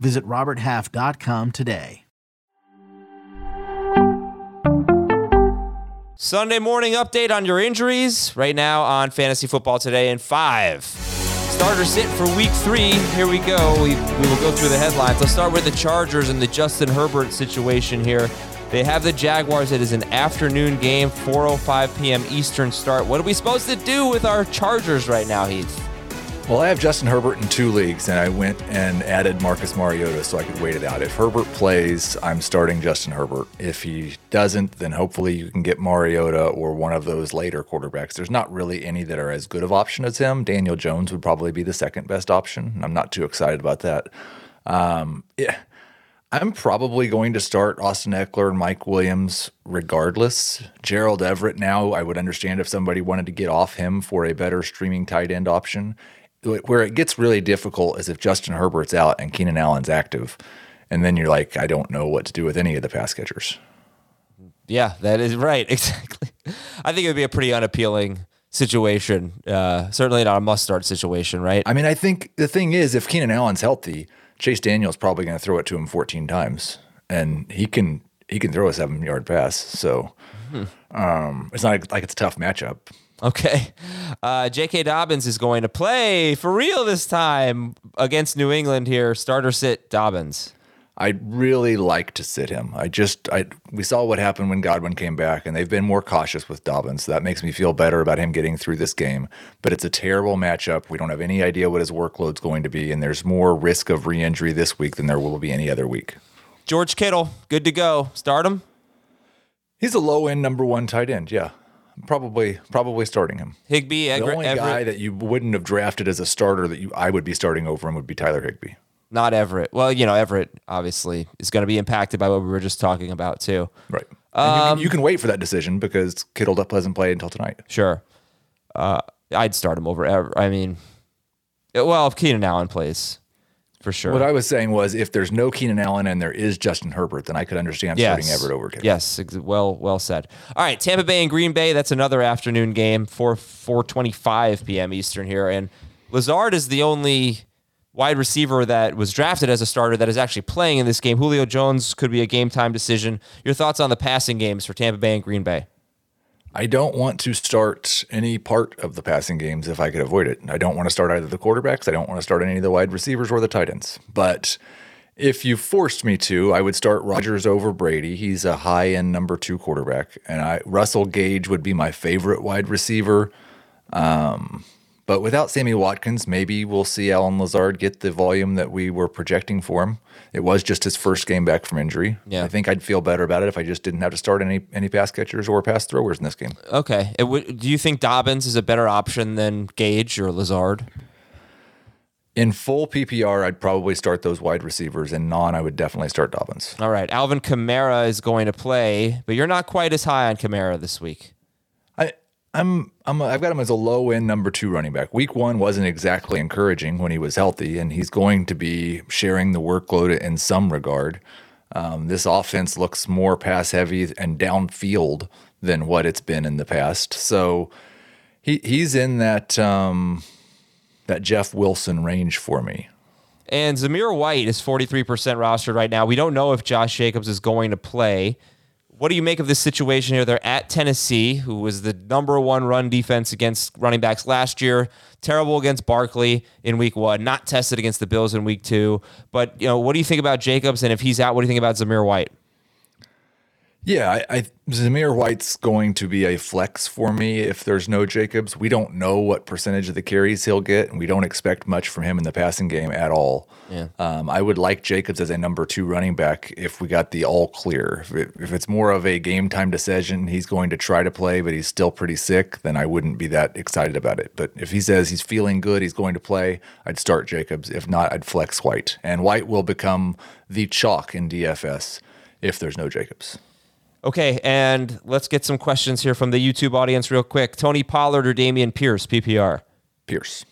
Visit RobertHalf.com today. Sunday morning update on your injuries right now on Fantasy Football Today in five. Starter sit for week three. Here we go. We, we will go through the headlines. Let's start with the Chargers and the Justin Herbert situation here. They have the Jaguars. It is an afternoon game, 4:05 p.m. Eastern start. What are we supposed to do with our Chargers right now, Heath? Well, I have Justin Herbert in two leagues, and I went and added Marcus Mariota so I could wait it out. If Herbert plays, I'm starting Justin Herbert. If he doesn't, then hopefully you can get Mariota or one of those later quarterbacks. There's not really any that are as good of option as him. Daniel Jones would probably be the second best option. I'm not too excited about that. Um, yeah. I'm probably going to start Austin Ekeler and Mike Williams regardless. Gerald Everett now, I would understand if somebody wanted to get off him for a better streaming tight end option where it gets really difficult is if Justin Herbert's out and Keenan Allen's active, and then you're like, I don't know what to do with any of the pass catchers. Yeah, that is right. Exactly. I think it would be a pretty unappealing situation. Uh, certainly not a must start situation, right? I mean, I think the thing is, if Keenan Allen's healthy, Chase Daniel's probably going to throw it to him 14 times, and he can he can throw a seven yard pass. So hmm. um, it's not like it's a tough matchup. Okay. Uh, J.K. Dobbins is going to play for real this time against New England here. Starter sit Dobbins. I'd really like to sit him. I just, I we saw what happened when Godwin came back, and they've been more cautious with Dobbins. So that makes me feel better about him getting through this game. But it's a terrible matchup. We don't have any idea what his workload's going to be, and there's more risk of re-injury this week than there will be any other week. George Kittle, good to go. Start him. He's a low end number one tight end. Yeah, probably probably starting him. Higbee, the only Everett. guy that you wouldn't have drafted as a starter that you I would be starting over him would be Tyler Higbee. Not Everett. Well, you know Everett obviously is going to be impacted by what we were just talking about too. Right. Um, you, can, you, can, wait for that decision because Kittle doesn't play until tonight. Sure. Uh, I'd start him over. Ever. I mean, well, if Keenan Allen plays, for sure. What I was saying was, if there's no Keenan Allen and there is Justin Herbert, then I could understand yes. starting Everett over Kittle. Yes, well, well said. All right, Tampa Bay and Green Bay. That's another afternoon game, four four twenty five p.m. Eastern here, and Lazard is the only wide receiver that was drafted as a starter that is actually playing in this game. Julio Jones could be a game time decision. Your thoughts on the passing games for Tampa Bay and Green Bay? I don't want to start any part of the passing games if I could avoid it. I don't want to start either the quarterbacks. I don't want to start any of the wide receivers or the tight ends. But if you forced me to, I would start Rodgers over Brady. He's a high end number two quarterback, and I Russell Gage would be my favorite wide receiver. Um, but without Sammy Watkins, maybe we'll see Allen Lazard get the volume that we were projecting for him. It was just his first game back from injury. Yeah. I think I'd feel better about it if I just didn't have to start any any pass catchers or pass throwers in this game. Okay. W- do you think Dobbins is a better option than Gage or Lazard? In full PPR, I'd probably start those wide receivers. In non, I would definitely start Dobbins. All right. Alvin Kamara is going to play, but you're not quite as high on Kamara this week. I'm I'm I've got him as a low end number two running back. Week one wasn't exactly encouraging when he was healthy, and he's going to be sharing the workload in some regard. Um, this offense looks more pass heavy and downfield than what it's been in the past. So he he's in that um, that Jeff Wilson range for me. And Zamir White is 43% rostered right now. We don't know if Josh Jacobs is going to play. What do you make of this situation here? They're at Tennessee, who was the number one run defense against running backs last year. Terrible against Barkley in week one, not tested against the Bills in week two. But you know, what do you think about Jacobs? And if he's out, what do you think about Zamir White? Yeah, I, I Zamir White's going to be a flex for me if there's no Jacobs. We don't know what percentage of the carries he'll get, and we don't expect much from him in the passing game at all. Yeah. Um, I would like Jacobs as a number two running back if we got the all clear. If, it, if it's more of a game time decision, he's going to try to play, but he's still pretty sick, then I wouldn't be that excited about it. But if he says he's feeling good, he's going to play, I'd start Jacobs. If not, I'd flex White. And White will become the chalk in DFS if there's no Jacobs. Okay, and let's get some questions here from the YouTube audience real quick. Tony Pollard or Dameon Pierce, PPR? Pierce.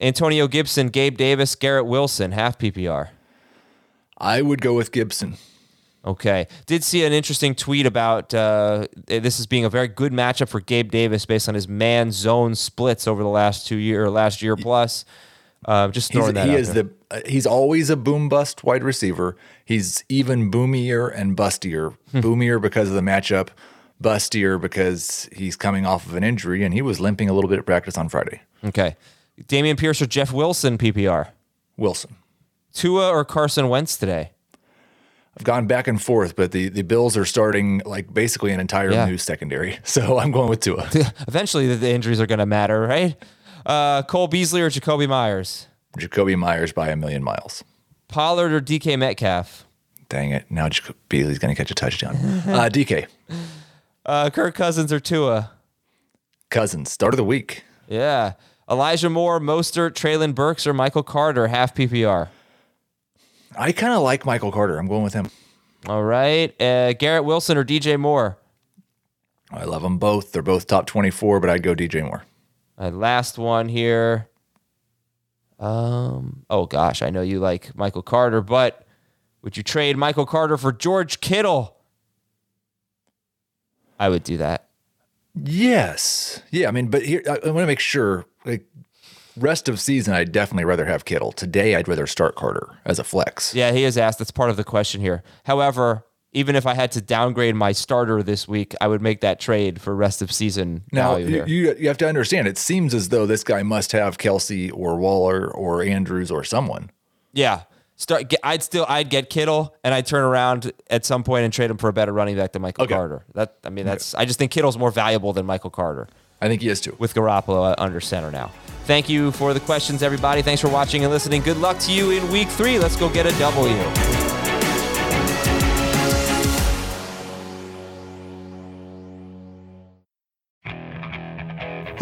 Antonio Gibson, Gabe Davis, Garrett Wilson, half PPR. I would go with Gibson. Okay. Did see an interesting tweet about uh, this as being a very good matchup for Gabe Davis based on his man zone splits over the last two year or last year plus. Uh, just throwing he's, that he is there. the uh, he's always a boom bust wide receiver. He's even boomier and bustier. Hmm. boomier because of the matchup, bustier because he's coming off of an injury and he was limping a little bit at practice on Friday. Okay. Dameon Pierce or Jeff Wilson, PPR. Wilson. Tua or Carson Wentz today. I've gone back and forth, but the, the Bills are starting like basically an entire Yeah. new secondary. So I'm going with Tua. Eventually, the, the injuries are going to matter, right? Uh, Cole Beasley or Jakobi Meyers. Jakobi Meyers by a million miles. Pollard or DK Metcalf. Dang it. Now Jacob Beasley's going to catch a touchdown. Uh, DK. Uh, Kirk Cousins or Tua. Cousins. Start of the week. Yeah. Elijah Moore, Mostert, Treylon Burks, or Michael Carter, half PPR. I kind of like Michael Carter. I'm going with him. All right. Uh, Garrett Wilson or DJ Moore. I love them both. They're both top 24, but I'd go DJ Moore. Uh, last one here. Um. Oh gosh, I know you like Michael Carter, but would you trade Michael Carter for George Kittle? I would do that. Yes. Yeah. I mean, but here, I, I want to make sure, like, rest of season, I'd definitely rather have Kittle. Today, I'd rather start Carter as a flex. Yeah, he is asked. That's part of the question here. However, even if I had to downgrade my starter this week, I would make that trade for rest of season Now, value you, you, you have to understand, it seems as though this guy must have Kelce or Waller or Andrews or someone. yeah. Start. Get, I'd still. I'd get Kittle, and I'd turn around at some point and trade him for a better running back than Michael Okay. Carter. That. I mean, that's. I just think Kittle's more valuable than Michael Carter. I think he is too. with Garoppolo uh, under center now. Thank you for the questions, everybody. Thanks for watching and listening. Good luck to you in week three. Let's go get a W.